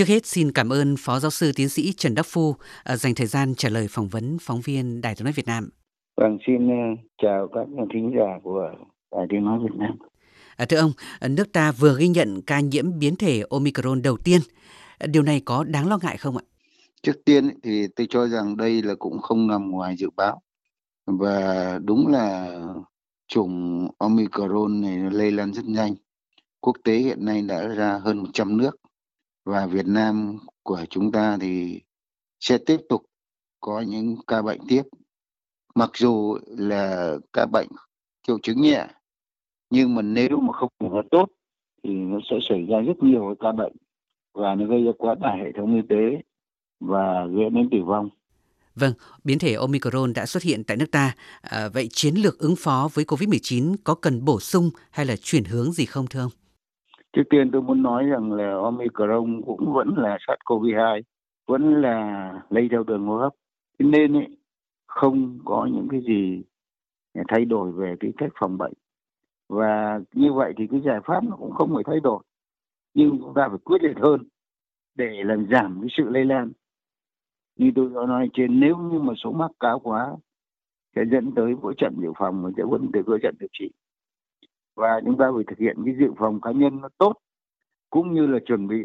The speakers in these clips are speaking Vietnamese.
Trước hết xin cảm ơn Phó Giáo sư Tiến sĩ Trần Đắc Phu à, dành thời gian trả lời phỏng vấn phóng viên Đài Tiếng nói Việt Nam. Vâng, xin ờ, chào các thính giả của Đài Tiếng nói Việt Nam. À, thưa ông, nước ta vừa ghi nhận ca nhiễm biến thể Omicron đầu tiên. Điều này có đáng lo ngại không ạ? Trước tiên thì tôi cho rằng đây là cũng không nằm ngoài dự báo. Và đúng là chủng Omicron này nó lây lan rất nhanh. Quốc tế hiện nay đã ra hơn 100 nước và Việt Nam của chúng ta thì sẽ tiếp tục có những ca bệnh tiếp. Mặc dù là ca bệnh triệu chứng nhẹ nhưng mà nếu mà không phù hợp tốt thì nó sẽ xảy ra rất nhiều ca bệnh và nó gây ra quá tải hệ thống y tế và gây đến tử vong. Vâng, biến thể Omicron đã xuất hiện tại nước ta. À, vậy chiến lược ứng phó với COVID-19 có cần bổ sung hay là chuyển hướng gì không thưa ông? Trước tiên tôi muốn nói rằng là Omicron cũng vẫn là SARS-CoV-2, vẫn là lây theo đường hô hấp. Thế nên ấy, không có những cái gì thay đổi về cái cách phòng bệnh. Và như vậy thì cái giải pháp nó cũng không phải thay đổi. Nhưng chúng ta phải quyết liệt hơn để làm giảm cái sự lây lan. Như tôi đã nói trên nếu như mà số mắc cao quá sẽ dẫn tới vỡ trận dự phòng và sẽ vẫn tới vỡ trận điều trị và chúng ta phải thực hiện cái dự phòng cá nhân nó tốt cũng như là chuẩn bị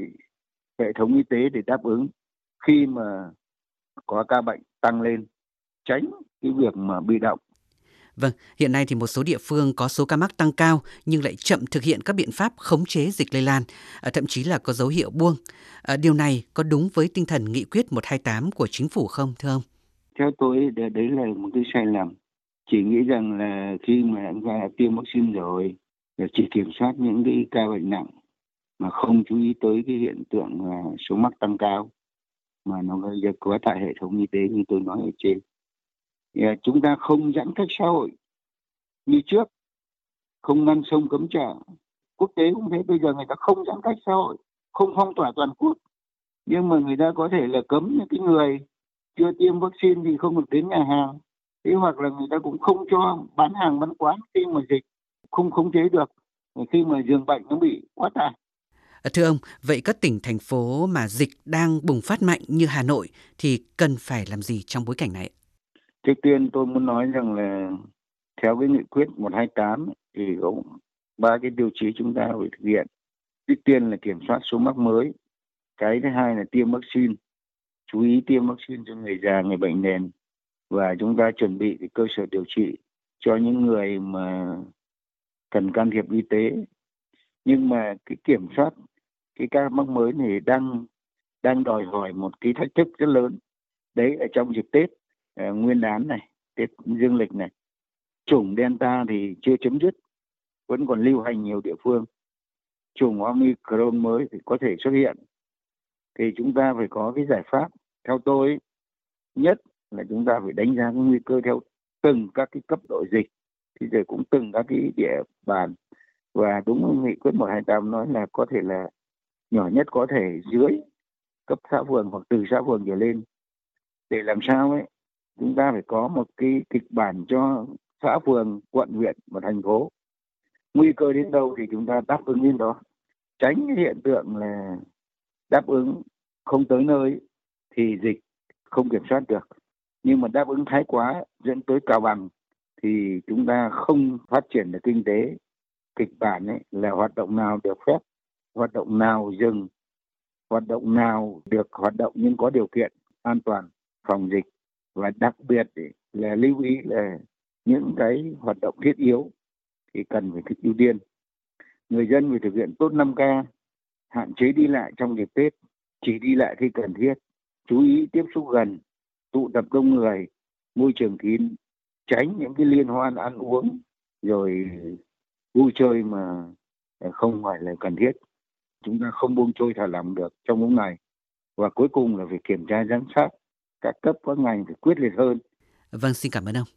hệ thống y tế để đáp ứng khi mà có ca bệnh tăng lên tránh cái việc mà bị động Vâng, hiện nay thì một số địa phương có số ca mắc tăng cao nhưng lại chậm thực hiện các biện pháp khống chế dịch lây lan, à, thậm chí là có dấu hiệu buông. À, điều này có đúng với tinh thần nghị quyết 128 của chính phủ không thưa ông? Theo tôi đấy là một cái sai lầm. Chỉ nghĩ rằng là khi mà chúng ta tiêm vaccine rồi để chỉ kiểm soát những cái ca bệnh nặng mà không chú ý tới cái hiện tượng số mắc tăng cao mà nó gây ra quá tải hệ thống y tế như tôi nói ở trên. À, chúng ta không giãn cách xã hội như trước, không ngăn sông cấm chợ. Quốc tế cũng thế, bây giờ người ta không giãn cách xã hội, không phong tỏa toàn quốc. Nhưng mà người ta có thể là cấm những cái người chưa tiêm vaccine thì không được đến nhà hàng. Thế hoặc là người ta cũng không cho bán hàng bán quán khi mà dịch không khống chế được khi mà giường bệnh nó bị quá tải. À, thưa ông, vậy các tỉnh, thành phố mà dịch đang bùng phát mạnh như Hà Nội thì cần phải làm gì trong bối cảnh này? Trước tiên tôi muốn nói rằng là theo cái nghị quyết 128 thì có ba cái tiêu chí chúng ta phải thực hiện. Trước tiên là kiểm soát số mắc mới. Cái thứ hai là tiêm vaccine. Chú ý tiêm vaccine cho người già, người bệnh nền. Và chúng ta chuẩn bị cái cơ sở điều trị cho những người mà cần can thiệp y tế. Nhưng mà cái kiểm soát cái ca mắc mới này đang đang đòi hỏi một cái thách thức rất lớn. Đấy ở trong dịp tết uh, nguyên đán này tết dương lịch này chủng delta thì chưa chấm dứt vẫn còn lưu hành nhiều địa phương. Chủng omicron mới thì có thể xuất hiện. Thì chúng ta phải có cái giải pháp theo tôi nhất là chúng ta phải đánh giá cái nguy cơ theo từng các cái cấp độ dịch thì rồi cũng từng các cái địa bàn. Và đúng nghị quyết 128 nói là có thể là nhỏ nhất có thể dưới cấp xã phường hoặc từ xã phường trở lên. Để làm sao ấy, chúng ta phải có một cái kịch bản cho xã phường, quận, huyện và thành phố. Nguy cơ đến đâu thì chúng ta đáp ứng đến đó. Tránh cái hiện tượng là đáp ứng không tới nơi thì dịch không kiểm soát được. Nhưng mà đáp ứng thái quá, dẫn tới cao bằng thì chúng ta không phát triển được kinh tế. Kịch bản ấy là hoạt động nào được phép, hoạt động nào dừng, hoạt động nào được hoạt động nhưng có điều kiện an toàn phòng dịch. Và đặc biệt là lưu ý là những cái hoạt động thiết yếu thì cần phải ưu tiên. Người dân phải thực hiện tốt 5 k, hạn chế đi lại trong dịp tết, chỉ đi lại khi cần thiết, chú ý tiếp xúc gần, tụ tập đông người, môi trường kín tránh những cái liên hoan ăn uống rồi vui chơi mà không phải là cần thiết. Chúng ta không buông trôi thả lỏng được trong lúc này và cuối cùng là phải kiểm tra giám sát các cấp các ngành phải quyết liệt hơn. Vâng xin cảm ơn ông.